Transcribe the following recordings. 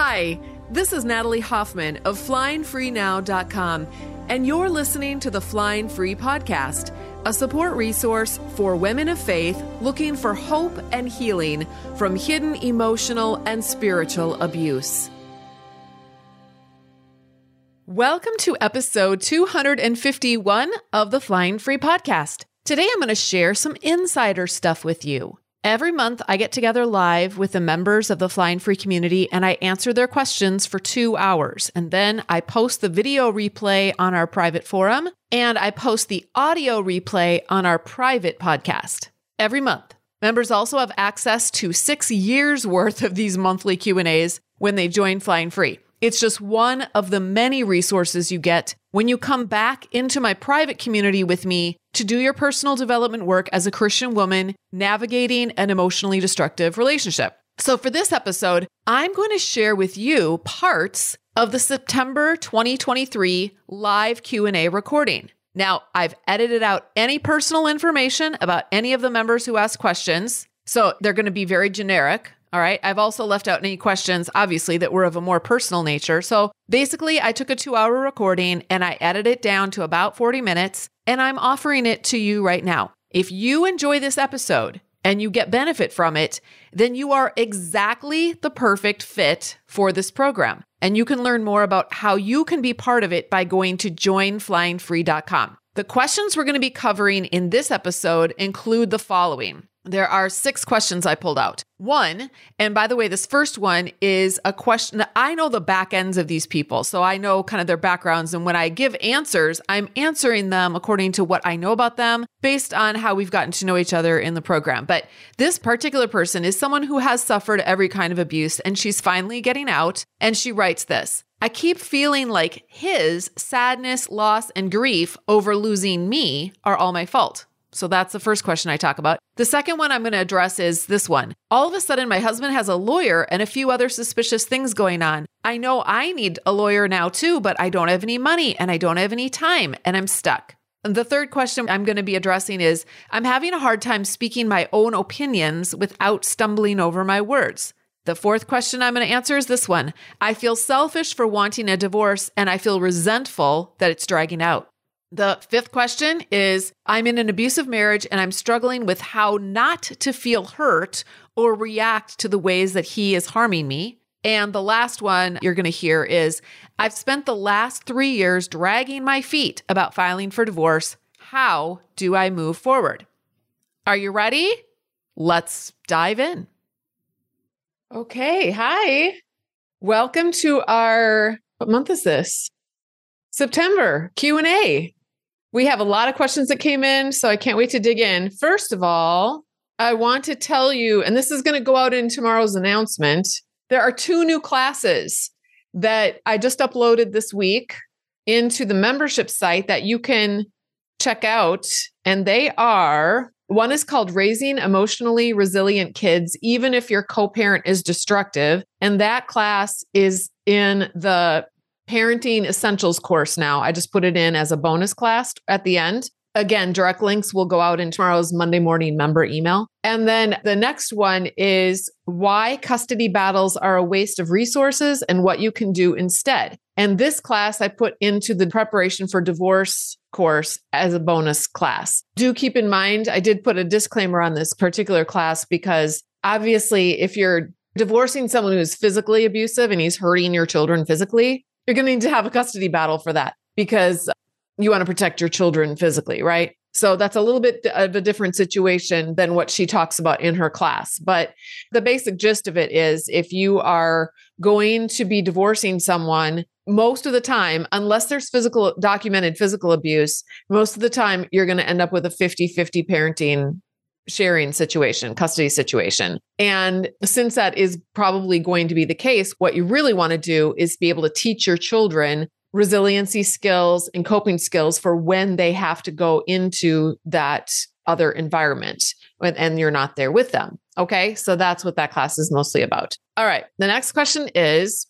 Hi, this is Natalie Hoffman of FlyingFreeNow.com, and you're listening to the Flying Free Podcast, a support resource for women of faith looking for hope and healing from hidden emotional and spiritual abuse. Welcome to episode 251 of the Flying Free Podcast. Today I'm going to share some insider stuff with you. Every month, I get together live with the members of the Flying Free community and I answer their questions for two hours. And then I post the video replay on our private forum and I post the audio replay on our private podcast every month. Members also have access to six years worth of these monthly Q&As when they join Flying Free. It's just one of the many resources you get when you come back into my private community with me to do your personal development work as a Christian woman navigating an emotionally destructive relationship. So for this episode, I'm going to share with you parts of the September 2023 live Q&A recording. Now, I've edited out any personal information about any of the members who asked questions, so they're going to be very generic. All right. I've also left out any questions, obviously, that were of a more personal nature. So basically, I took a two hour recording and I edited it down to about 40 minutes, and I'm offering it to you right now. If you enjoy this episode and you get benefit from it, then you are exactly the perfect fit for this program. And you can learn more about how you can be part of it by going to joinflyingfree.com. The questions we're going to be covering in this episode include the following there are six questions I pulled out. One, and by the way, this first one is a question. I know the back ends of these people, so I know kind of their backgrounds. And when I give answers, I'm answering them according to what I know about them based on how we've gotten to know each other in the program. But this particular person is someone who has suffered every kind of abuse, and she's finally getting out. And she writes this I keep feeling like his sadness, loss, and grief over losing me are all my fault. So that's the first question I talk about. The second one I'm going to address is this one. All of a sudden, my husband has a lawyer and a few other suspicious things going on. I know I need a lawyer now too, but I don't have any money and I don't have any time and I'm stuck. And the third question I'm going to be addressing is I'm having a hard time speaking my own opinions without stumbling over my words. The fourth question I'm going to answer is this one I feel selfish for wanting a divorce and I feel resentful that it's dragging out. The fifth question is I'm in an abusive marriage and I'm struggling with how not to feel hurt or react to the ways that he is harming me. And the last one you're going to hear is I've spent the last three years dragging my feet about filing for divorce. How do I move forward? Are you ready? Let's dive in. Okay. Hi. Welcome to our, what month is this? September Q&A. We have a lot of questions that came in, so I can't wait to dig in. First of all, I want to tell you, and this is going to go out in tomorrow's announcement. There are two new classes that I just uploaded this week into the membership site that you can check out. And they are one is called Raising Emotionally Resilient Kids, even if your co parent is destructive. And that class is in the parenting essentials course now. I just put it in as a bonus class at the end. Again, direct links will go out in tomorrow's Monday morning member email. And then the next one is why custody battles are a waste of resources and what you can do instead. And this class I put into the preparation for divorce course as a bonus class. Do keep in mind, I did put a disclaimer on this particular class because obviously, if you're divorcing someone who's physically abusive and he's hurting your children physically, you're going to need to have a custody battle for that because you want to protect your children physically, right? So that's a little bit of a different situation than what she talks about in her class. But the basic gist of it is if you are going to be divorcing someone, most of the time, unless there's physical documented physical abuse, most of the time you're going to end up with a 50 50 parenting sharing situation, custody situation. And since that is probably going to be the case, what you really want to do is be able to teach your children resiliency skills and coping skills for when they have to go into that other environment and you're not there with them. Okay. So that's what that class is mostly about. All right. The next question is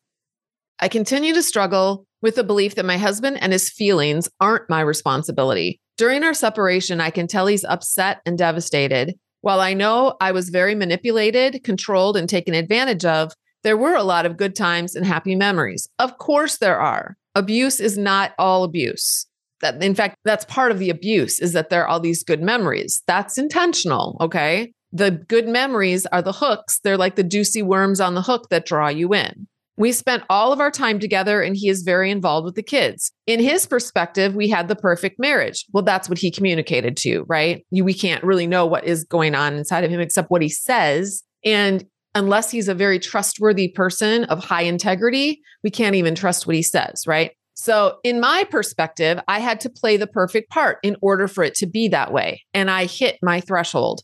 I continue to struggle with the belief that my husband and his feelings aren't my responsibility. During our separation, I can tell he's upset and devastated. While I know I was very manipulated, controlled, and taken advantage of, There were a lot of good times and happy memories. Of course, there are. Abuse is not all abuse. That, in fact, that's part of the abuse is that there are all these good memories. That's intentional. Okay. The good memories are the hooks. They're like the juicy worms on the hook that draw you in. We spent all of our time together and he is very involved with the kids. In his perspective, we had the perfect marriage. Well, that's what he communicated to you, right? We can't really know what is going on inside of him except what he says. And unless he's a very trustworthy person of high integrity, we can't even trust what he says, right? So, in my perspective, I had to play the perfect part in order for it to be that way. And I hit my threshold.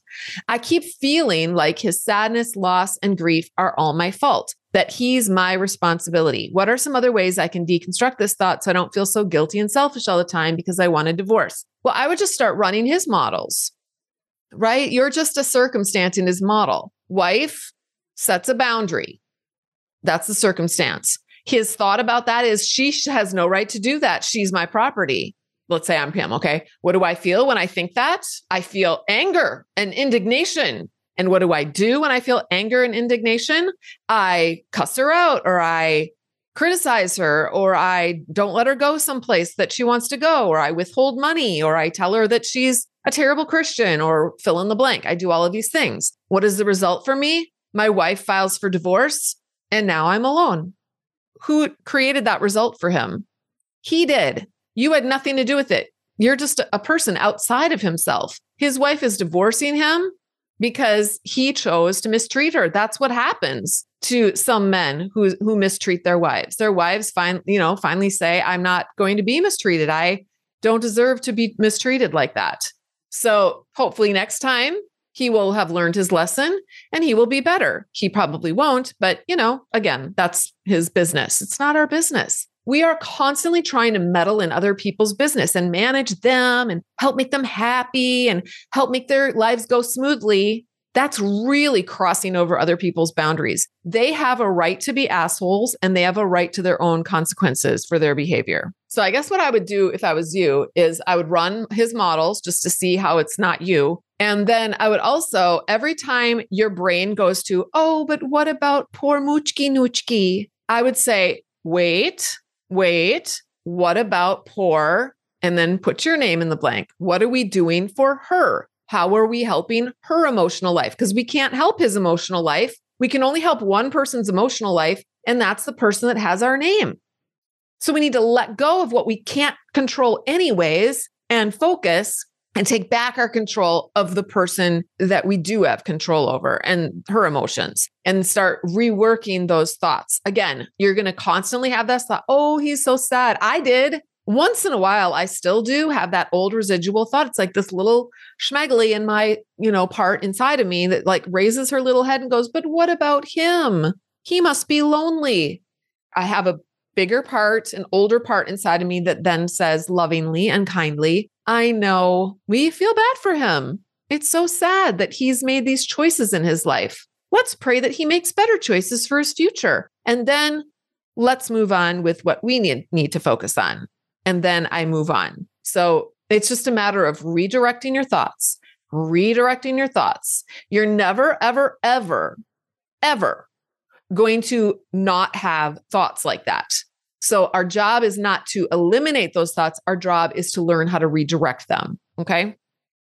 I keep feeling like his sadness, loss, and grief are all my fault, that he's my responsibility. What are some other ways I can deconstruct this thought so I don't feel so guilty and selfish all the time because I want a divorce? Well, I would just start running his models, right? You're just a circumstance in his model. Wife sets a boundary. That's the circumstance his thought about that is she has no right to do that. She's my property. Let's say I'm Pam. Okay. What do I feel when I think that? I feel anger and indignation. And what do I do when I feel anger and indignation? I cuss her out or I criticize her or I don't let her go someplace that she wants to go or I withhold money or I tell her that she's a terrible Christian or fill in the blank. I do all of these things. What is the result for me? My wife files for divorce and now I'm alone who created that result for him? He did. You had nothing to do with it. You're just a person outside of himself. His wife is divorcing him because he chose to mistreat her. That's what happens to some men who who mistreat their wives. Their wives find, you know, finally say, "I'm not going to be mistreated. I don't deserve to be mistreated like that." So, hopefully next time he will have learned his lesson and he will be better. He probably won't, but you know, again, that's his business. It's not our business. We are constantly trying to meddle in other people's business and manage them and help make them happy and help make their lives go smoothly. That's really crossing over other people's boundaries. They have a right to be assholes and they have a right to their own consequences for their behavior. So, I guess what I would do if I was you is I would run his models just to see how it's not you and then I would also, every time your brain goes to, oh, but what about poor Moochki Noochki? I would say, wait, wait, what about poor? And then put your name in the blank. What are we doing for her? How are we helping her emotional life? Because we can't help his emotional life. We can only help one person's emotional life, and that's the person that has our name. So we need to let go of what we can't control, anyways, and focus and take back our control of the person that we do have control over and her emotions and start reworking those thoughts. Again, you're going to constantly have this thought, oh, he's so sad. I did. Once in a while, I still do have that old residual thought. It's like this little schmeggly in my, you know, part inside of me that like raises her little head and goes, but what about him? He must be lonely. I have a bigger part, an older part inside of me that then says lovingly and kindly, I know we feel bad for him. It's so sad that he's made these choices in his life. Let's pray that he makes better choices for his future. And then let's move on with what we need, need to focus on. And then I move on. So it's just a matter of redirecting your thoughts, redirecting your thoughts. You're never, ever, ever, ever going to not have thoughts like that. So our job is not to eliminate those thoughts. Our job is to learn how to redirect them. Okay. All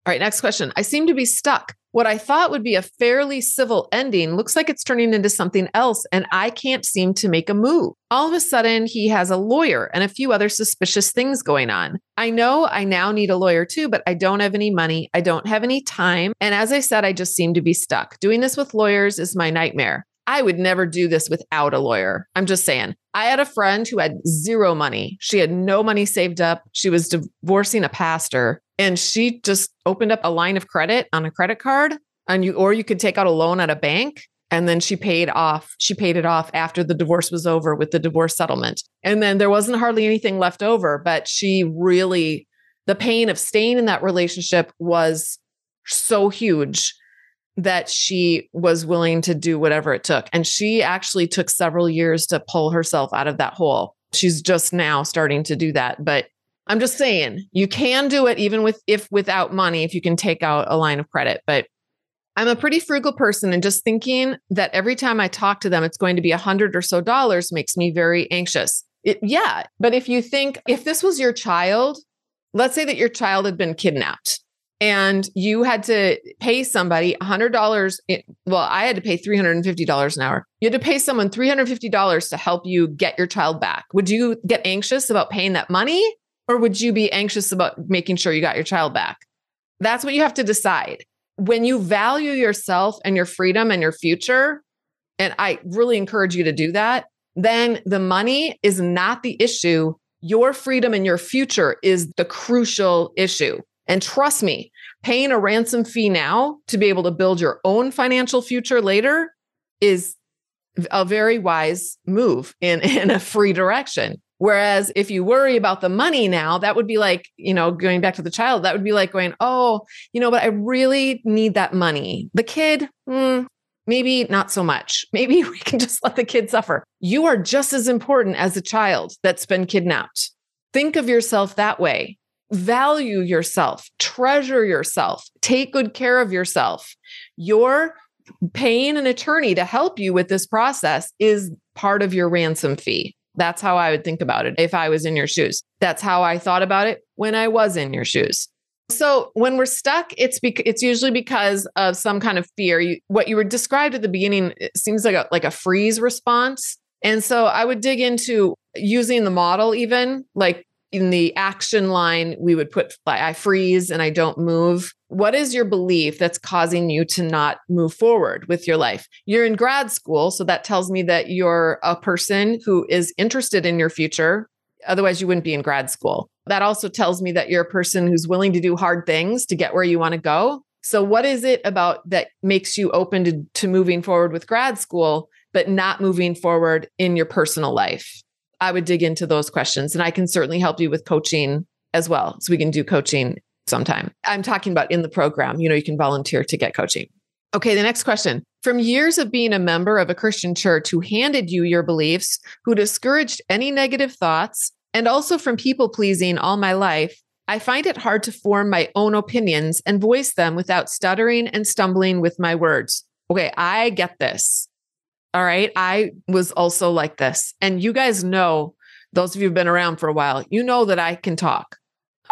right. Next question. I seem to be stuck. What I thought would be a fairly civil ending looks like it's turning into something else, and I can't seem to make a move. All of a sudden, he has a lawyer and a few other suspicious things going on. I know I now need a lawyer too, but I don't have any money. I don't have any time. And as I said, I just seem to be stuck. Doing this with lawyers is my nightmare. I would never do this without a lawyer. I'm just saying. I had a friend who had zero money. She had no money saved up. She was divorcing a pastor and she just opened up a line of credit on a credit card and you or you could take out a loan at a bank and then she paid off she paid it off after the divorce was over with the divorce settlement. And then there wasn't hardly anything left over, but she really the pain of staying in that relationship was so huge that she was willing to do whatever it took. And she actually took several years to pull herself out of that hole. She's just now starting to do that. But I'm just saying, you can do it even with if without money, if you can take out a line of credit. But I'm a pretty frugal person, and just thinking that every time I talk to them, it's going to be a hundred or so dollars makes me very anxious. It, yeah. But if you think, if this was your child, let's say that your child had been kidnapped and you had to pay somebody $100 well i had to pay $350 an hour. You had to pay someone $350 to help you get your child back. Would you get anxious about paying that money or would you be anxious about making sure you got your child back? That's what you have to decide. When you value yourself and your freedom and your future and i really encourage you to do that then the money is not the issue. Your freedom and your future is the crucial issue. And trust me, paying a ransom fee now to be able to build your own financial future later is a very wise move in, in a free direction. Whereas if you worry about the money now, that would be like, you know, going back to the child, that would be like going, oh, you know, but I really need that money. The kid, hmm, maybe not so much. Maybe we can just let the kid suffer. You are just as important as the child that's been kidnapped. Think of yourself that way value yourself, treasure yourself, take good care of yourself. Your paying an attorney to help you with this process is part of your ransom fee. That's how I would think about it if I was in your shoes. That's how I thought about it when I was in your shoes. So when we're stuck, it's bec- it's usually because of some kind of fear. You, what you were described at the beginning seems like a like a freeze response. And so I would dig into using the model even like in the action line, we would put I freeze and I don't move. What is your belief that's causing you to not move forward with your life? You're in grad school, so that tells me that you're a person who is interested in your future. Otherwise, you wouldn't be in grad school. That also tells me that you're a person who's willing to do hard things to get where you want to go. So, what is it about that makes you open to, to moving forward with grad school, but not moving forward in your personal life? I would dig into those questions. And I can certainly help you with coaching as well. So we can do coaching sometime. I'm talking about in the program. You know, you can volunteer to get coaching. Okay, the next question. From years of being a member of a Christian church who handed you your beliefs, who discouraged any negative thoughts, and also from people pleasing all my life, I find it hard to form my own opinions and voice them without stuttering and stumbling with my words. Okay, I get this. All right. I was also like this. And you guys know, those of you who've been around for a while, you know that I can talk.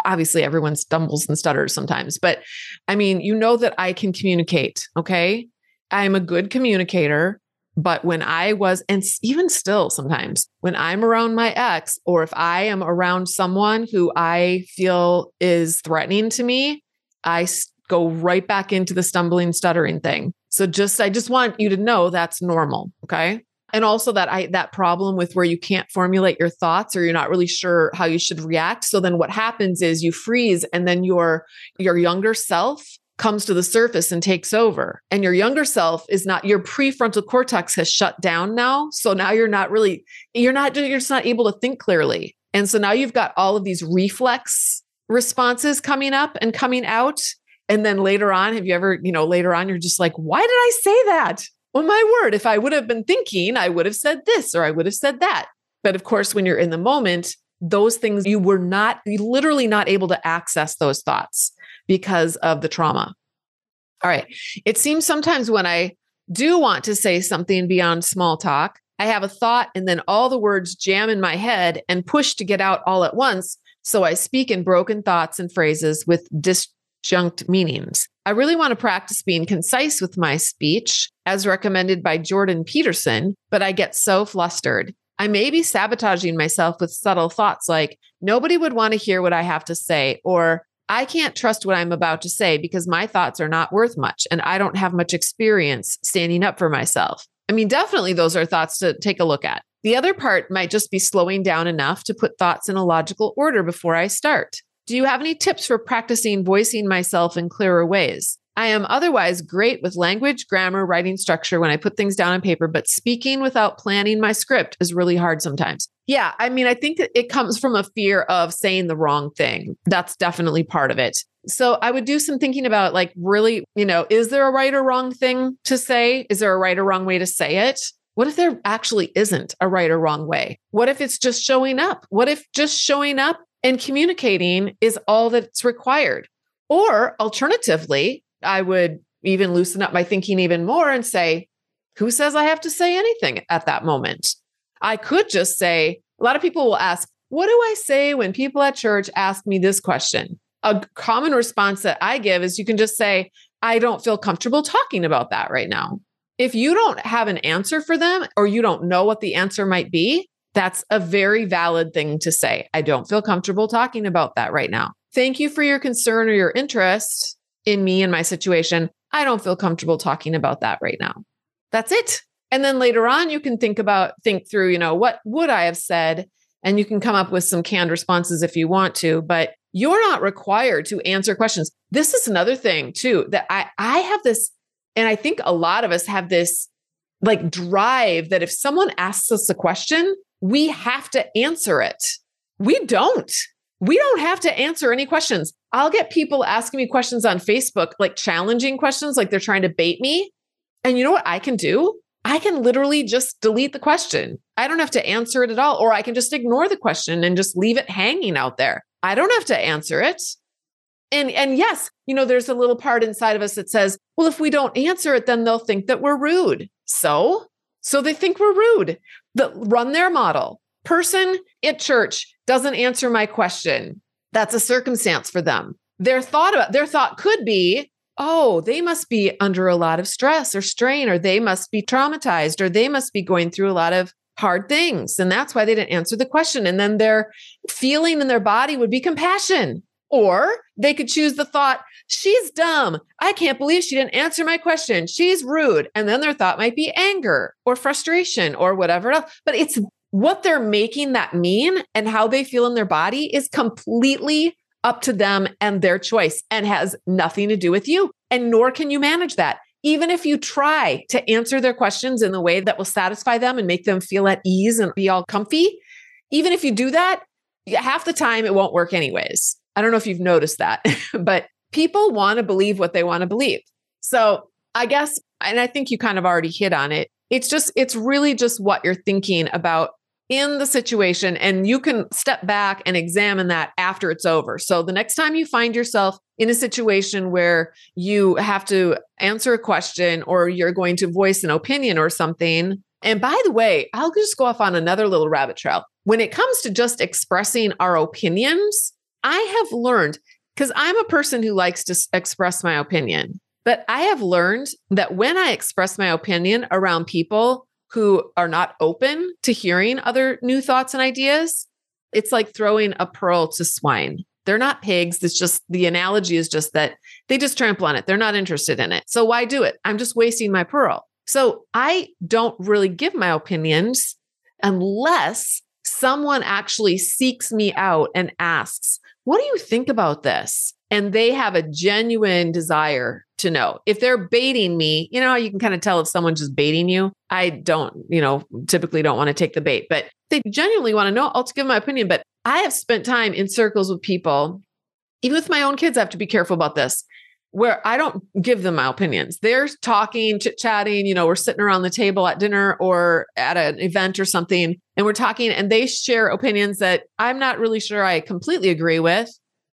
Obviously, everyone stumbles and stutters sometimes, but I mean, you know that I can communicate. Okay. I'm a good communicator. But when I was, and even still sometimes, when I'm around my ex, or if I am around someone who I feel is threatening to me, I go right back into the stumbling, stuttering thing. So just I just want you to know that's normal, okay? And also that I that problem with where you can't formulate your thoughts or you're not really sure how you should react. So then what happens is you freeze and then your your younger self comes to the surface and takes over. And your younger self is not your prefrontal cortex has shut down now. So now you're not really you're not you're just not able to think clearly. And so now you've got all of these reflex responses coming up and coming out and then later on, have you ever, you know, later on, you're just like, why did I say that? Well, my word, if I would have been thinking, I would have said this or I would have said that. But of course, when you're in the moment, those things you were not, you literally not able to access those thoughts because of the trauma. All right. It seems sometimes when I do want to say something beyond small talk, I have a thought and then all the words jam in my head and push to get out all at once. So I speak in broken thoughts and phrases with dis- disjunct meanings. I really want to practice being concise with my speech, as recommended by Jordan Peterson, but I get so flustered. I may be sabotaging myself with subtle thoughts like, nobody would want to hear what I have to say, or I can't trust what I'm about to say because my thoughts are not worth much and I don't have much experience standing up for myself. I mean, definitely those are thoughts to take a look at. The other part might just be slowing down enough to put thoughts in a logical order before I start. Do you have any tips for practicing voicing myself in clearer ways? I am otherwise great with language, grammar, writing structure when I put things down on paper, but speaking without planning my script is really hard sometimes. Yeah, I mean, I think it comes from a fear of saying the wrong thing. That's definitely part of it. So I would do some thinking about like, really, you know, is there a right or wrong thing to say? Is there a right or wrong way to say it? What if there actually isn't a right or wrong way? What if it's just showing up? What if just showing up and communicating is all that's required. Or alternatively, I would even loosen up my thinking even more and say, who says I have to say anything at that moment? I could just say, a lot of people will ask, what do I say when people at church ask me this question? A common response that I give is you can just say, I don't feel comfortable talking about that right now. If you don't have an answer for them or you don't know what the answer might be, that's a very valid thing to say. I don't feel comfortable talking about that right now. Thank you for your concern or your interest in me and my situation. I don't feel comfortable talking about that right now. That's it. And then later on, you can think about, think through, you know, what would I have said? And you can come up with some canned responses if you want to, but you're not required to answer questions. This is another thing too that I I have this and I think a lot of us have this like drive that if someone asks us a question, we have to answer it. We don't. We don't have to answer any questions. I'll get people asking me questions on Facebook, like challenging questions, like they're trying to bait me. And you know what I can do? I can literally just delete the question. I don't have to answer it at all, or I can just ignore the question and just leave it hanging out there. I don't have to answer it. And and yes, you know, there's a little part inside of us that says, well, if we don't answer it, then they'll think that we're rude. So, so they think we're rude. The run their model. Person at church doesn't answer my question. That's a circumstance for them. Their thought about their thought could be, oh, they must be under a lot of stress or strain, or they must be traumatized, or they must be going through a lot of hard things. And that's why they didn't answer the question. And then their feeling in their body would be compassion. Or they could choose the thought, she's dumb. I can't believe she didn't answer my question. She's rude. And then their thought might be anger or frustration or whatever else. But it's what they're making that mean and how they feel in their body is completely up to them and their choice and has nothing to do with you. And nor can you manage that. Even if you try to answer their questions in the way that will satisfy them and make them feel at ease and be all comfy, even if you do that, half the time it won't work anyways. I don't know if you've noticed that, but people want to believe what they want to believe. So I guess, and I think you kind of already hit on it. It's just, it's really just what you're thinking about in the situation and you can step back and examine that after it's over. So the next time you find yourself in a situation where you have to answer a question or you're going to voice an opinion or something. And by the way, I'll just go off on another little rabbit trail. When it comes to just expressing our opinions, I have learned because I'm a person who likes to express my opinion, but I have learned that when I express my opinion around people who are not open to hearing other new thoughts and ideas, it's like throwing a pearl to swine. They're not pigs. It's just the analogy is just that they just trample on it. They're not interested in it. So why do it? I'm just wasting my pearl. So I don't really give my opinions unless someone actually seeks me out and asks, What do you think about this? And they have a genuine desire to know. If they're baiting me, you know, you can kind of tell if someone's just baiting you. I don't, you know, typically don't want to take the bait, but they genuinely want to know. I'll give my opinion. But I have spent time in circles with people, even with my own kids, I have to be careful about this, where I don't give them my opinions. They're talking, chit chatting, you know, we're sitting around the table at dinner or at an event or something, and we're talking, and they share opinions that I'm not really sure I completely agree with.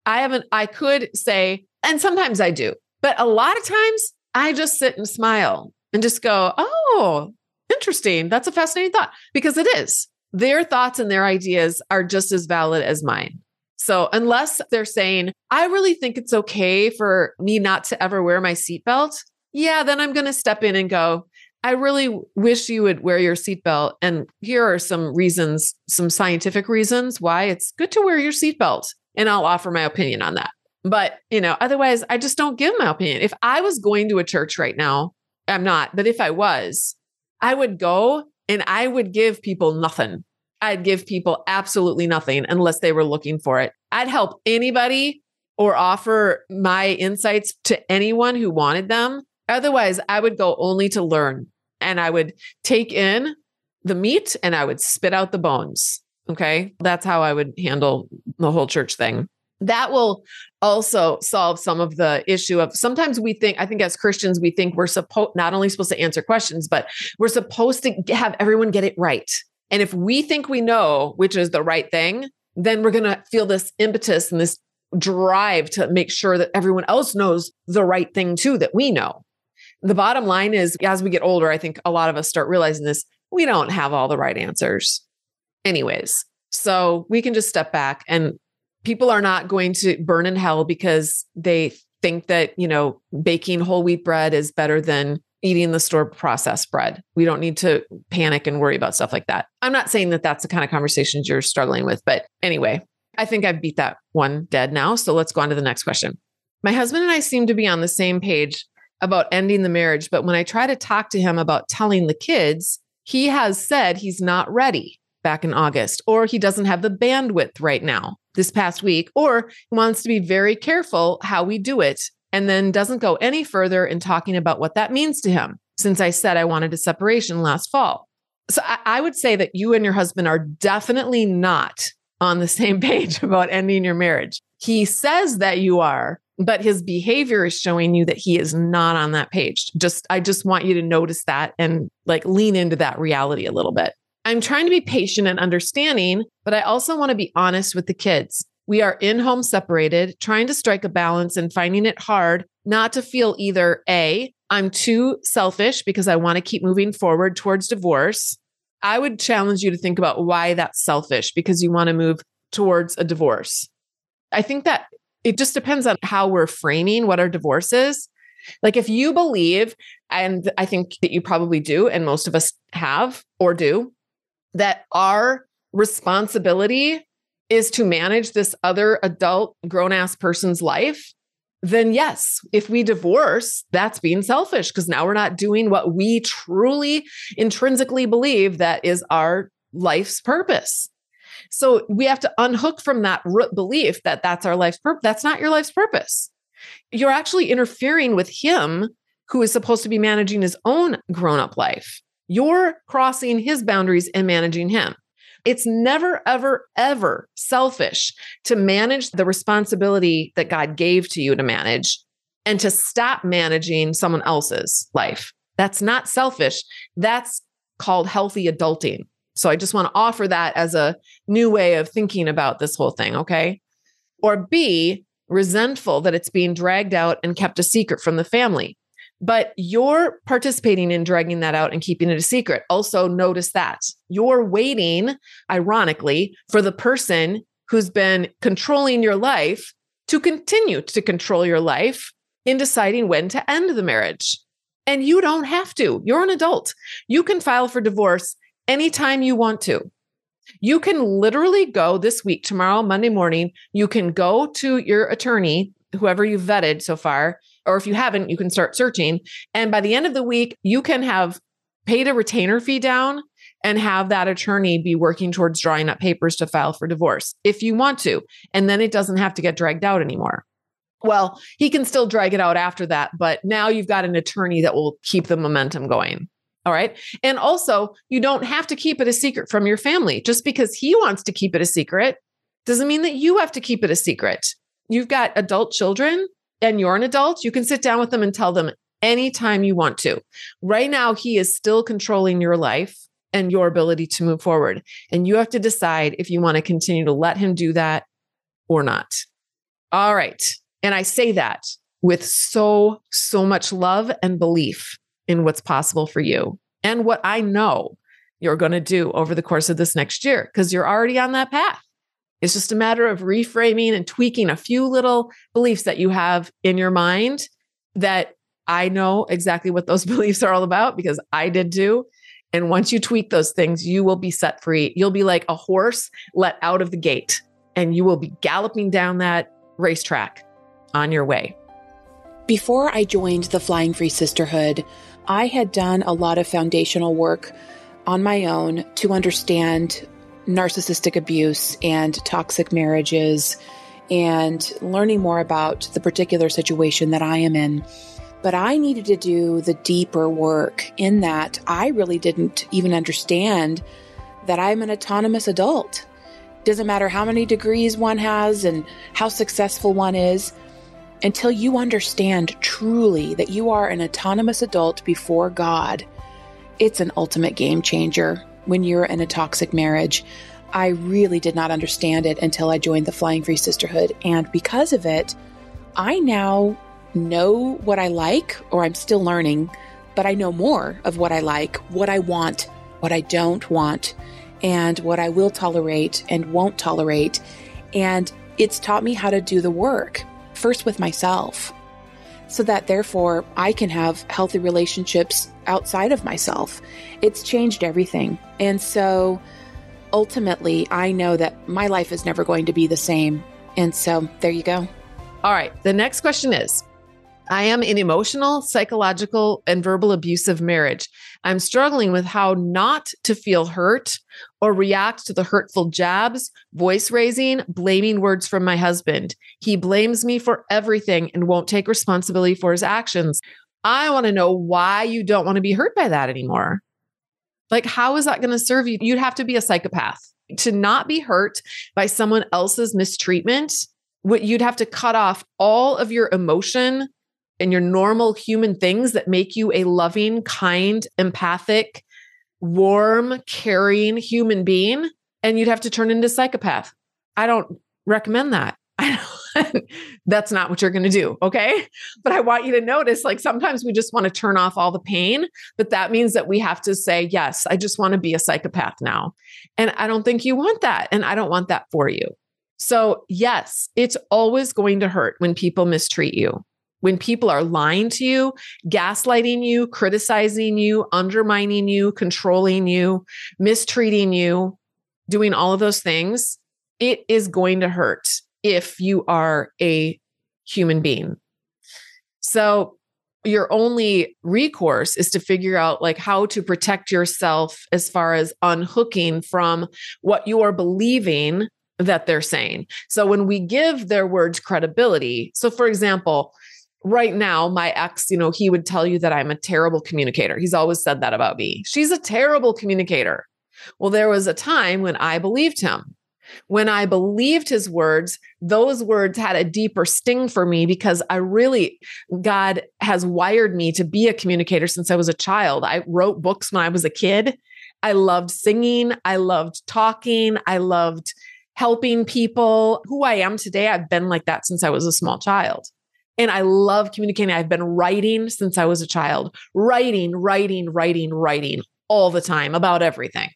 I haven't, I could say, and sometimes I do, but a lot of times I just sit and smile and just go, oh, interesting. That's a fascinating thought because it is. Their thoughts and their ideas are just as valid as mine. So, unless they're saying, I really think it's okay for me not to ever wear my seatbelt, yeah, then I'm going to step in and go, I really wish you would wear your seatbelt. And here are some reasons, some scientific reasons why it's good to wear your seatbelt. And I'll offer my opinion on that. But, you know, otherwise, I just don't give my opinion. If I was going to a church right now, I'm not, but if I was, I would go and I would give people nothing. I'd give people absolutely nothing unless they were looking for it. I'd help anybody or offer my insights to anyone who wanted them. Otherwise, I would go only to learn and I would take in the meat and I would spit out the bones. Okay. That's how I would handle the whole church thing that will also solve some of the issue of sometimes we think i think as christians we think we're supposed not only supposed to answer questions but we're supposed to have everyone get it right and if we think we know which is the right thing then we're going to feel this impetus and this drive to make sure that everyone else knows the right thing too that we know the bottom line is as we get older, I think a lot of us start realizing this we don't have all the right answers, anyways. So we can just step back and people are not going to burn in hell because they think that, you know, baking whole wheat bread is better than eating the store processed bread. We don't need to panic and worry about stuff like that. I'm not saying that that's the kind of conversations you're struggling with, but anyway, I think I've beat that one dead now. So let's go on to the next question. My husband and I seem to be on the same page about ending the marriage, but when I try to talk to him about telling the kids, he has said he's not ready back in August, or he doesn't have the bandwidth right now this past week, or he wants to be very careful how we do it and then doesn't go any further in talking about what that means to him since I said I wanted a separation last fall. So I, I would say that you and your husband are definitely not on the same page about ending your marriage. He says that you are, but his behavior is showing you that he is not on that page. Just I just want you to notice that and like lean into that reality a little bit. I'm trying to be patient and understanding, but I also want to be honest with the kids. We are in home separated, trying to strike a balance and finding it hard not to feel either A, I'm too selfish because I want to keep moving forward towards divorce. I would challenge you to think about why that's selfish because you want to move towards a divorce. I think that it just depends on how we're framing what our divorce is. Like if you believe, and I think that you probably do, and most of us have or do, that our responsibility is to manage this other adult grown ass person's life, then yes, if we divorce, that's being selfish because now we're not doing what we truly intrinsically believe that is our life's purpose. So we have to unhook from that root belief that that's our life's purpose. That's not your life's purpose. You're actually interfering with him who is supposed to be managing his own grown up life. You're crossing his boundaries and managing him. It's never, ever, ever selfish to manage the responsibility that God gave to you to manage and to stop managing someone else's life. That's not selfish. That's called healthy adulting. So I just want to offer that as a new way of thinking about this whole thing. Okay. Or B, resentful that it's being dragged out and kept a secret from the family. But you're participating in dragging that out and keeping it a secret. Also, notice that you're waiting, ironically, for the person who's been controlling your life to continue to control your life in deciding when to end the marriage. And you don't have to. You're an adult. You can file for divorce anytime you want to. You can literally go this week, tomorrow, Monday morning, you can go to your attorney, whoever you've vetted so far, or if you haven't, you can start searching. And by the end of the week, you can have paid a retainer fee down and have that attorney be working towards drawing up papers to file for divorce if you want to. And then it doesn't have to get dragged out anymore. Well, he can still drag it out after that, but now you've got an attorney that will keep the momentum going. All right. And also, you don't have to keep it a secret from your family. Just because he wants to keep it a secret doesn't mean that you have to keep it a secret. You've got adult children and you're an adult, you can sit down with them and tell them anytime you want to. Right now, he is still controlling your life and your ability to move forward. And you have to decide if you want to continue to let him do that or not. All right. And I say that with so, so much love and belief in what's possible for you and what I know you're going to do over the course of this next year because you're already on that path. It's just a matter of reframing and tweaking a few little beliefs that you have in your mind that I know exactly what those beliefs are all about because I did too. And once you tweak those things, you will be set free. You'll be like a horse let out of the gate and you will be galloping down that racetrack on your way. Before I joined the Flying Free Sisterhood, I had done a lot of foundational work on my own to understand narcissistic abuse and toxic marriages and learning more about the particular situation that I am in. But I needed to do the deeper work in that I really didn't even understand that I'm an autonomous adult. Doesn't matter how many degrees one has and how successful one is, until you understand truly that you are an autonomous adult before God, it's an ultimate game changer when you're in a toxic marriage. I really did not understand it until I joined the Flying Free Sisterhood. And because of it, I now know what I like, or I'm still learning, but I know more of what I like, what I want, what I don't want, and what I will tolerate and won't tolerate. And it's taught me how to do the work, first with myself, so that therefore I can have healthy relationships outside of myself. It's changed everything. And so ultimately, I know that my life is never going to be the same. And so there you go. All right. The next question is I am in emotional, psychological, and verbal abusive marriage. I'm struggling with how not to feel hurt or react to the hurtful jabs, voice raising, blaming words from my husband. He blames me for everything and won't take responsibility for his actions. I want to know why you don't want to be hurt by that anymore. Like, how is that going to serve you? You'd have to be a psychopath to not be hurt by someone else's mistreatment. What you'd have to cut off all of your emotion and your normal human things that make you a loving, kind, empathic, warm, caring human being. And you'd have to turn into psychopath. I don't recommend that. I don't, That's not what you're going to do. Okay. But I want you to notice like sometimes we just want to turn off all the pain, but that means that we have to say, yes, I just want to be a psychopath now. And I don't think you want that. And I don't want that for you. So, yes, it's always going to hurt when people mistreat you when people are lying to you, gaslighting you, criticizing you, undermining you, controlling you, mistreating you, doing all of those things, it is going to hurt if you are a human being. So, your only recourse is to figure out like how to protect yourself as far as unhooking from what you are believing that they're saying. So when we give their words credibility, so for example, right now, my ex, you know, he would tell you that I'm a terrible communicator. He's always said that about me. She's a terrible communicator. Well, there was a time when I believed him. When I believed his words, those words had a deeper sting for me because I really, God has wired me to be a communicator since I was a child. I wrote books when I was a kid. I loved singing. I loved talking. I loved helping people. Who I am today, I've been like that since I was a small child. And I love communicating. I've been writing since I was a child, writing, writing, writing, writing all the time about everything.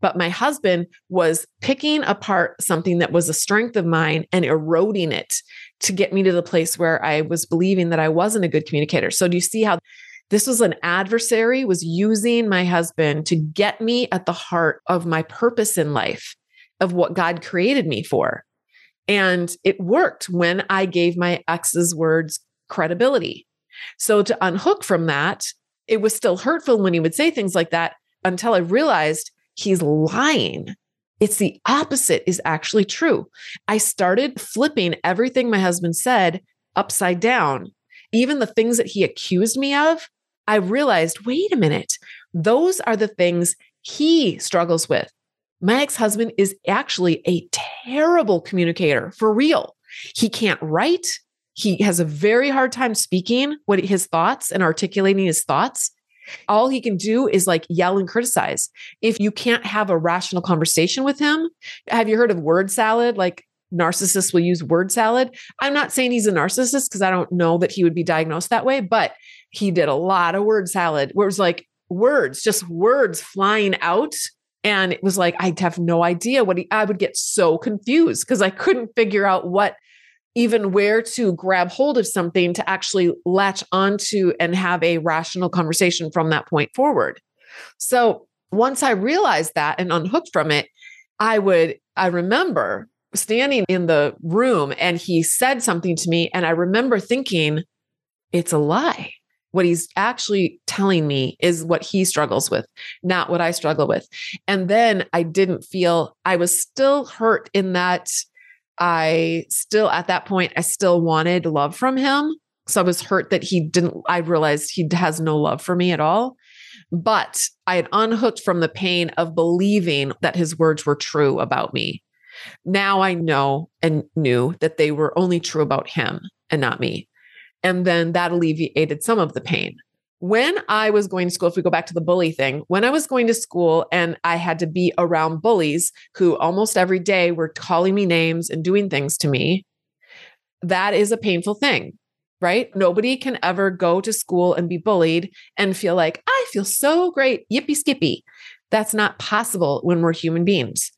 But my husband was picking apart something that was a strength of mine and eroding it to get me to the place where I was believing that I wasn't a good communicator. So do you see how this was an adversary was using my husband to get me at the heart of my purpose in life, of what God created me for. And it worked when I gave my ex's words credibility. So to unhook from that, it was still hurtful when he would say things like that until I realized he's lying. It's the opposite is actually true. I started flipping everything my husband said upside down. Even the things that he accused me of, I realized wait a minute, those are the things he struggles with. My ex husband is actually a terrible communicator for real. He can't write. He has a very hard time speaking what his thoughts and articulating his thoughts. All he can do is like yell and criticize. If you can't have a rational conversation with him, have you heard of word salad? Like narcissists will use word salad. I'm not saying he's a narcissist because I don't know that he would be diagnosed that way, but he did a lot of word salad where it was like words, just words flying out and it was like, I'd have no idea what he, I would get so confused because I couldn't figure out what, even where to grab hold of something to actually latch onto and have a rational conversation from that point forward. So once I realized that and unhooked from it, I would, I remember standing in the room and he said something to me. And I remember thinking, it's a lie what he's actually telling me is what he struggles with, not what I struggle with. And then I didn't feel I was still hurt in that I still, at that point, I still wanted love from him. So I was hurt that he didn't, I realized he has no love for me at all. But I had unhooked from the pain of believing that his words were true about me. Now I know and knew that they were only true about him and not me. And then that alleviated some of the pain. When I was going to school, if we go back to the bully thing, when I was going to school and I had to be around bullies who almost every day were calling me names and doing things to me, that is a painful thing. right? Nobody can ever go to school and be bullied and feel like, I feel so great, yippee skippy. That's not possible when we're human beings.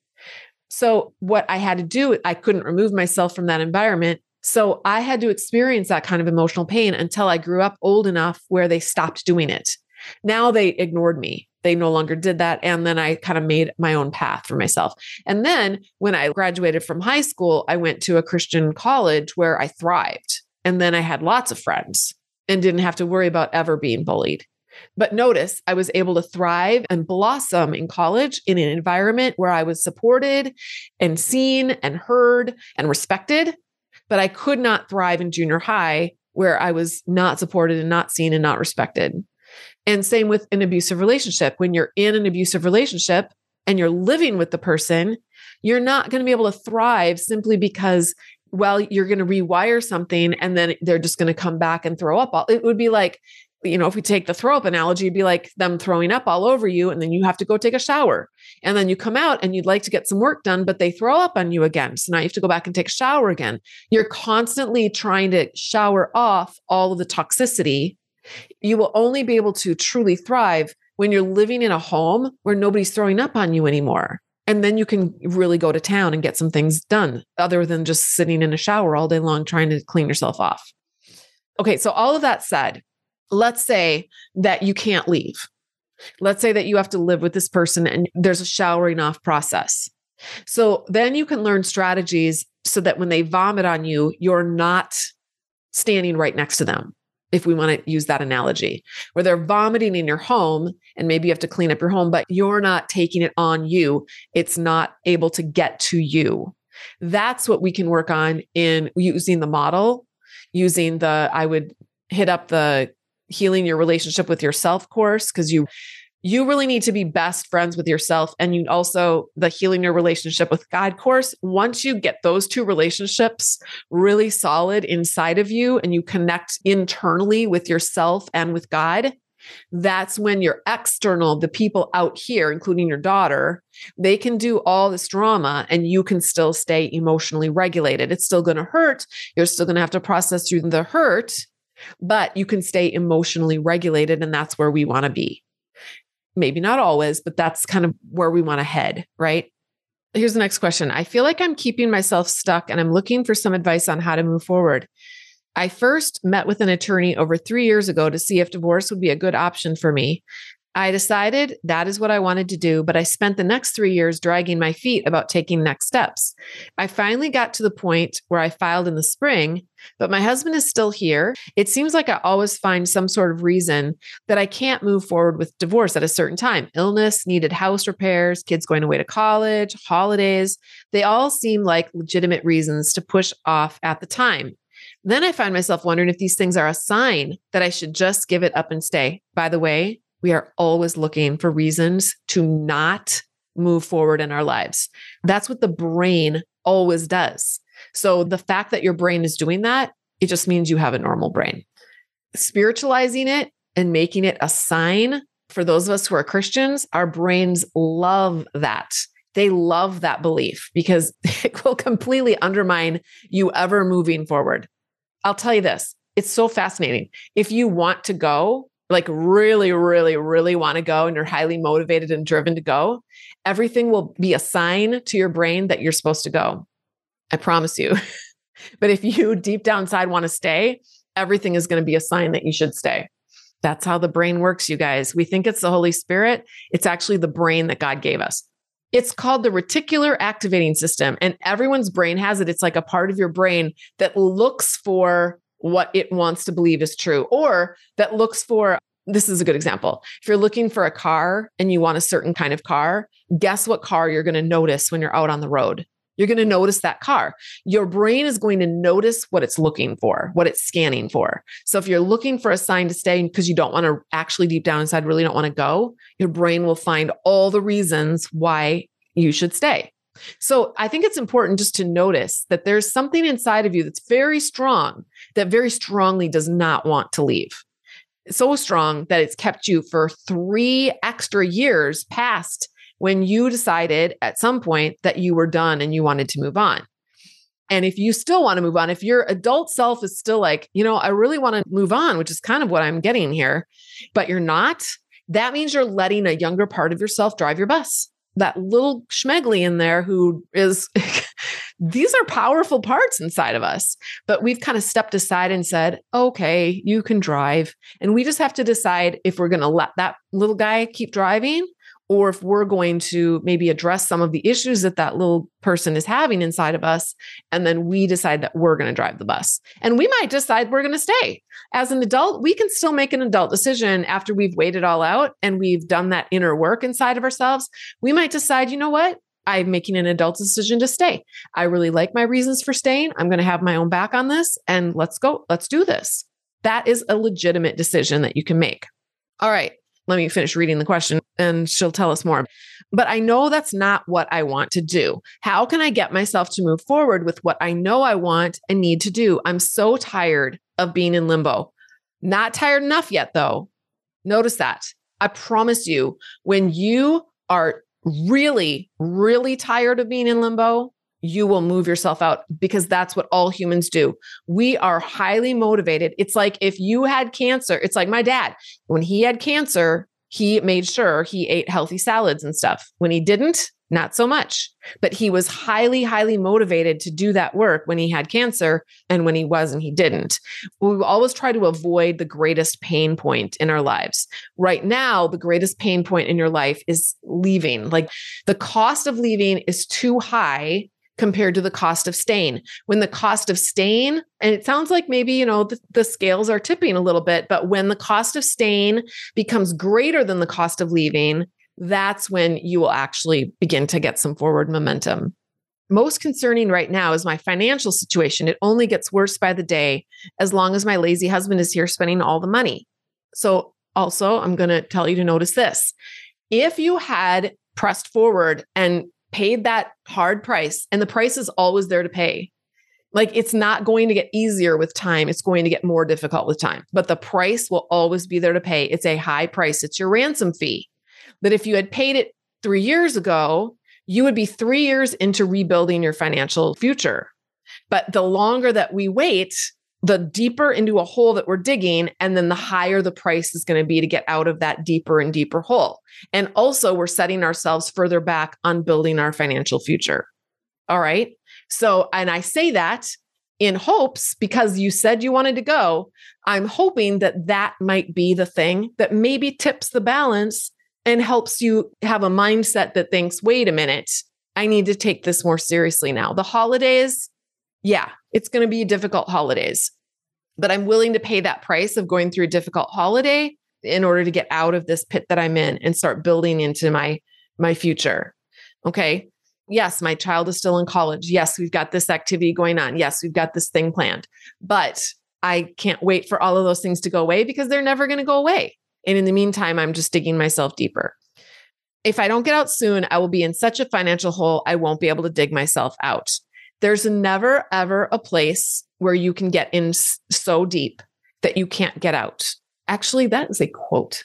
So, what I had to do, I couldn't remove myself from that environment. So, I had to experience that kind of emotional pain until I grew up old enough where they stopped doing it. Now they ignored me. They no longer did that. And then I kind of made my own path for myself. And then when I graduated from high school, I went to a Christian college where I thrived. And then I had lots of friends and didn't have to worry about ever being bullied. But notice I was able to thrive and blossom in college in an environment where I was supported and seen and heard and respected. But I could not thrive in junior high where I was not supported and not seen and not respected. And same with an abusive relationship. When you're in an abusive relationship and you're living with the person, you're not going to be able to thrive simply because, well, you're going to rewire something and then they're just going to come back and throw up. All, it would be like, you know, if we take the throw up analogy, it'd be like them throwing up all over you, and then you have to go take a shower. And then you come out and you'd like to get some work done, but they throw up on you again. So now you have to go back and take a shower again. You're constantly trying to shower off all of the toxicity you will only be able to truly thrive when you're living in a home where nobody's throwing up on you anymore. And then you can really go to town and get some things done other than just sitting in a shower all day long trying to clean yourself off. Okay, so all of that said, let's say that you can't leave. Let's say that you have to live with this person and there's a showering off process. So then you can learn strategies so that when they vomit on you, you're not standing right next to them if we want to use that analogy, where they're vomiting in your home and maybe you have to clean up your home, but you're not taking it on you. It's not able to get to you. That's what we can work on in using the model, using the, I would hit up the healing your relationship with yourself course because you you really need to be best friends with yourself and you also the healing your relationship with god course once you get those two relationships really solid inside of you and you connect internally with yourself and with god that's when your external the people out here including your daughter they can do all this drama and you can still stay emotionally regulated. It's still going to hurt. You're still going to have to process through the hurt but you can stay emotionally regulated and that's where we want to be maybe not always, but that's kind of where we want to head, right? Here's the next question. I feel like I'm keeping myself stuck and I'm looking for some advice on how to move forward. I first met with an attorney over three years ago to see if divorce would be a good option for me. I decided that is what I wanted to do, but I spent the next three years dragging my feet about taking next steps. I finally got to the point where I filed in the spring, but my husband is still here. It seems like I always find some sort of reason that I can't move forward with divorce at a certain time illness, needed house repairs, kids going away to college, holidays. They all seem like legitimate reasons to push off at the time. Then I find myself wondering if these things are a sign that I should just give it up and stay. By the way, we are always looking for reasons to not move forward in our lives. That's what the brain always does. So the fact that your brain is doing that, it just means you have a normal brain. Spiritualizing it and making it a sign for those of us who are Christians, our brains love that. They love that belief because it will completely undermine you ever moving forward. I'll tell you this it's so fascinating. If you want to go, like really, really, really want to go and you're highly motivated and driven to go, everything will be a sign to your brain that you're supposed to go. I promise you. but if you deep down inside want to stay, everything is going to be a sign that you should stay. That's how the brain works, you guys. We think it's the Holy Spirit, it's actually the brain that God gave us. It's called the reticular activating system, and everyone's brain has it. It's like a part of your brain that looks for what it wants to believe is true, or that looks for this is a good example. If you're looking for a car and you want a certain kind of car, guess what car you're going to notice when you're out on the road? You're going to notice that car. Your brain is going to notice what it's looking for, what it's scanning for. So if you're looking for a sign to stay because you don't want to actually deep down inside really don't want to go, your brain will find all the reasons why you should stay. So I think it's important just to notice that there's something inside of you that's very strong, that very strongly does not want to leave. So strong that it's kept you for three extra years past when you decided at some point that you were done and you wanted to move on. And if you still want to move on, if your adult self is still like, you know, I really want to move on, which is kind of what I'm getting here, but you're not, that means you're letting a younger part of yourself drive your bus. That little schmeggly in there who is, these are powerful parts inside of us. But we've kind of stepped aside and said, okay, you can drive. And we just have to decide if we're going to let that little guy keep driving or if we're going to maybe address some of the issues that that little person is having inside of us and then we decide that we're going to drive the bus and we might decide we're going to stay as an adult we can still make an adult decision after we've weighed it all out and we've done that inner work inside of ourselves we might decide you know what I'm making an adult decision to stay. I really like my reasons for staying. I'm going to have my own back on this and let's go. Let's do this. That is a legitimate decision that you can make. All right let me finish reading the question and she'll tell us more. But I know that's not what I want to do. How can I get myself to move forward with what I know I want and need to do? I'm so tired of being in limbo. Not tired enough yet, though. Notice that. I promise you, when you are really, really tired of being in limbo, you will move yourself out because that's what all humans do. We are highly motivated. It's like if you had cancer, it's like my dad, when he had cancer, he made sure he ate healthy salads and stuff. When he didn't, not so much. But he was highly, highly motivated to do that work when he had cancer. And when he wasn't, he didn't. We always try to avoid the greatest pain point in our lives. Right now, the greatest pain point in your life is leaving. Like the cost of leaving is too high compared to the cost of staying. When the cost of staying, and it sounds like maybe, you know, the, the, scales are tipping a little bit, but when the cost of staying becomes greater than the cost of leaving, that's when you will actually begin to get some forward momentum. Most concerning right now is my financial situation. It only gets worse by the day as long as my lazy husband is here spending all the money. So, also, I'm going to tell you to notice this. If you had pressed forward and paid that hard price and the price is always there to pay. Like it's not going to get easier with time. It's going to get more difficult with time, but the price will always be there to pay. It's a high price. It's your ransom fee. That if you had paid it three years ago, you would be three years into rebuilding your financial future. But the longer that we wait, the deeper into a hole that we're digging, and then the higher the price is going to be to get out of that deeper and deeper hole. And also, we're setting ourselves further back on building our financial future. All right. So, and I say that in hopes because you said you wanted to go, I'm hoping that that might be the thing that maybe tips the balance and helps you have a mindset that thinks, wait a minute, I need to take this more seriously now. The holidays, yeah, it's going to be difficult holidays, but I'm willing to pay that price of going through a difficult holiday in order to get out of this pit that I'm in and start building into my my future. Okay? Yes, my child is still in college. Yes, we've got this activity going on. Yes, we've got this thing planned. But I can't wait for all of those things to go away because they're never going to go away. And in the meantime, I'm just digging myself deeper. If I don't get out soon, I will be in such a financial hole, I won't be able to dig myself out. There's never, ever a place where you can get in so deep that you can't get out. Actually, that is a quote.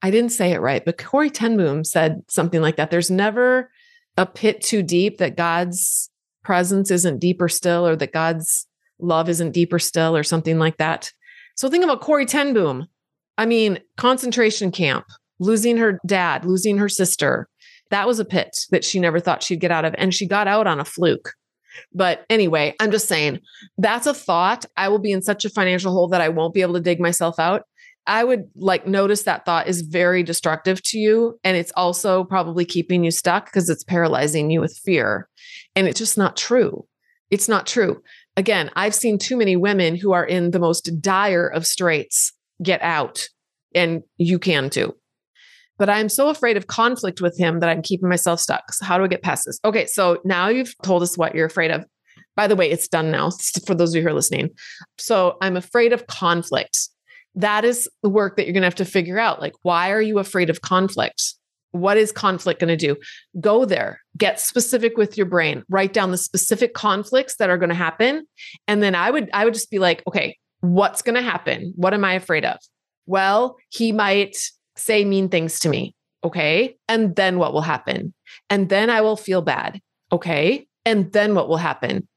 I didn't say it right, but Corrie ten Boom said something like that. There's never a pit too deep that God's presence isn't deeper still, or that God's love isn't deeper still, or something like that. So think about Corrie ten Boom. I mean, concentration camp, losing her dad, losing her sister. That was a pit that she never thought she'd get out of. And she got out on a fluke. But anyway, I'm just saying that's a thought. I will be in such a financial hole that I won't be able to dig myself out. I would like notice that thought is very destructive to you. And it's also probably keeping you stuck because it's paralyzing you with fear. And it's just not true. It's not true. Again, I've seen too many women who are in the most dire of straits get out, and you can too but I'm so afraid of conflict with him that I'm keeping myself stuck. So, how do I get past this? Okay, so now you've told us what you're afraid of. By the way, it's done now for those of you who are listening. So, I'm afraid of conflict. That is the work that you're going to have to figure out. Like, why are you afraid of conflict? What is conflict going to do? Go there, get specific with your brain, write down the specific conflicts that are going to happen. And then I would, I would just be like, okay, what's going to happen? What am I afraid of? Well, he might say mean things to me. Okay. And then what will happen? And then I will feel bad. Okay. And then what will happen?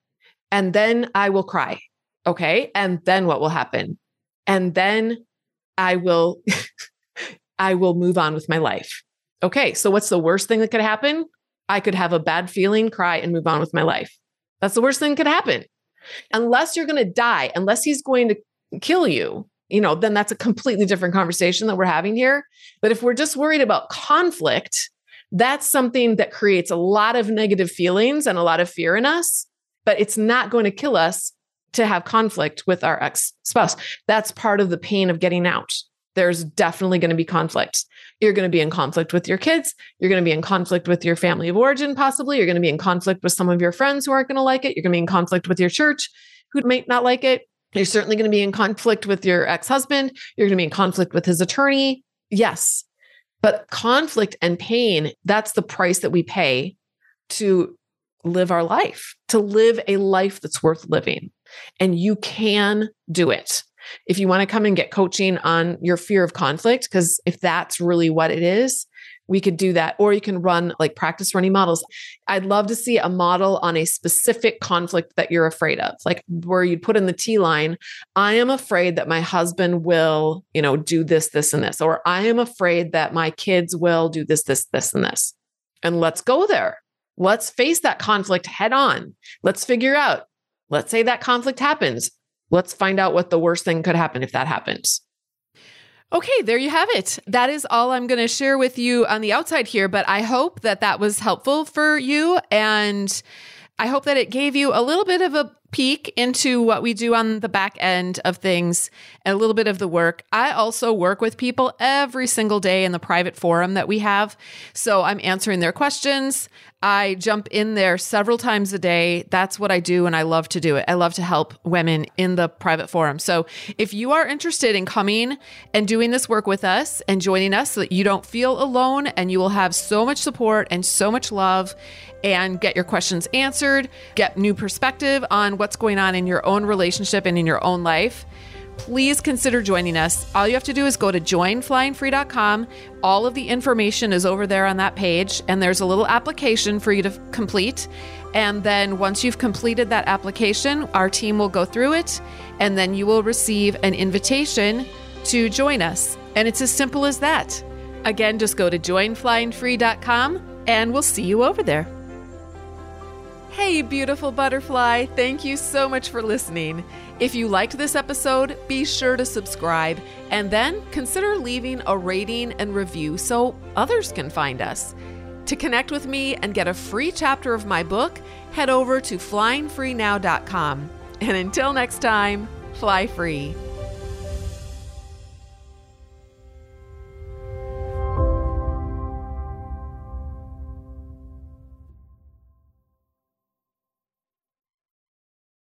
And then I will cry. Okay. And then what will happen? And then I will, I will move on with my life. Okay. So what's the worst thing that could happen? I could have a bad feeling, cry, and move on with my life. That's the worst thing that could happen. Unless you're going to die, unless he's going to kill you, you know, then that's a completely different conversation that we're having here. But if we're just worried about conflict, that's something that creates a lot of negative feelings and a lot of fear in us, but it's not going to kill us to have conflict with our ex spouse. That's part of the pain of getting out. There's definitely going to be conflict. You're going to be in conflict with your kids. You're going to be in conflict with your family of origin, possibly. You're going to be in conflict with some of your friends who aren't going to like it. You're going to be in conflict with your church who might not like it. You're certainly going to be in conflict with your ex husband. You're going to be in conflict with his attorney. Yes. But conflict and pain, that's the price that we pay to live our life, to live a life that's worth living. And you can do it. If you want to come and get coaching on your fear of conflict, because if that's really what it is, we could do that. Or you can run like practice running models. I'd love to see a model on a specific conflict that you're afraid of, like where you'd put in the T line, I am afraid that my husband will, you know, do this, this, and this, or I am afraid that my kids will do this, this, this, and this. And let's go there. Let's face that conflict head on. Let's figure out, let's say that conflict happens. Let's find out what the worst thing could happen if that happens. Okay, there you have it. That is all I'm going to share with you on the outside here, but I hope that that was helpful for you. And I hope that it gave you a little bit of a peek into what we do on the back end of things and a little bit of the work. I also work with people every single day in the private forum that we have. So I'm answering their questions. I jump in there several times a day. That's what I do, and I love to do it. I love to help women in the private forum. So, if you are interested in coming and doing this work with us and joining us so that you don't feel alone and you will have so much support and so much love and get your questions answered, get new perspective on what's going on in your own relationship and in your own life, please consider joining us. All you have to do is go to joinflyingfree.com. All of the information is over there on that page, and there's a little application for you to complete. And then once you've completed that application, our team will go through it, and then you will receive an invitation to join us. And it's as simple as that. Again, just go to joinflyingfree.com, and we'll see you over there. Hey, beautiful butterfly, thank you so much for listening. If you liked this episode, be sure to subscribe and then consider leaving a rating and review so others can find us. To connect with me and get a free chapter of my book, head over to flyingfreenow.com. And until next time, fly free.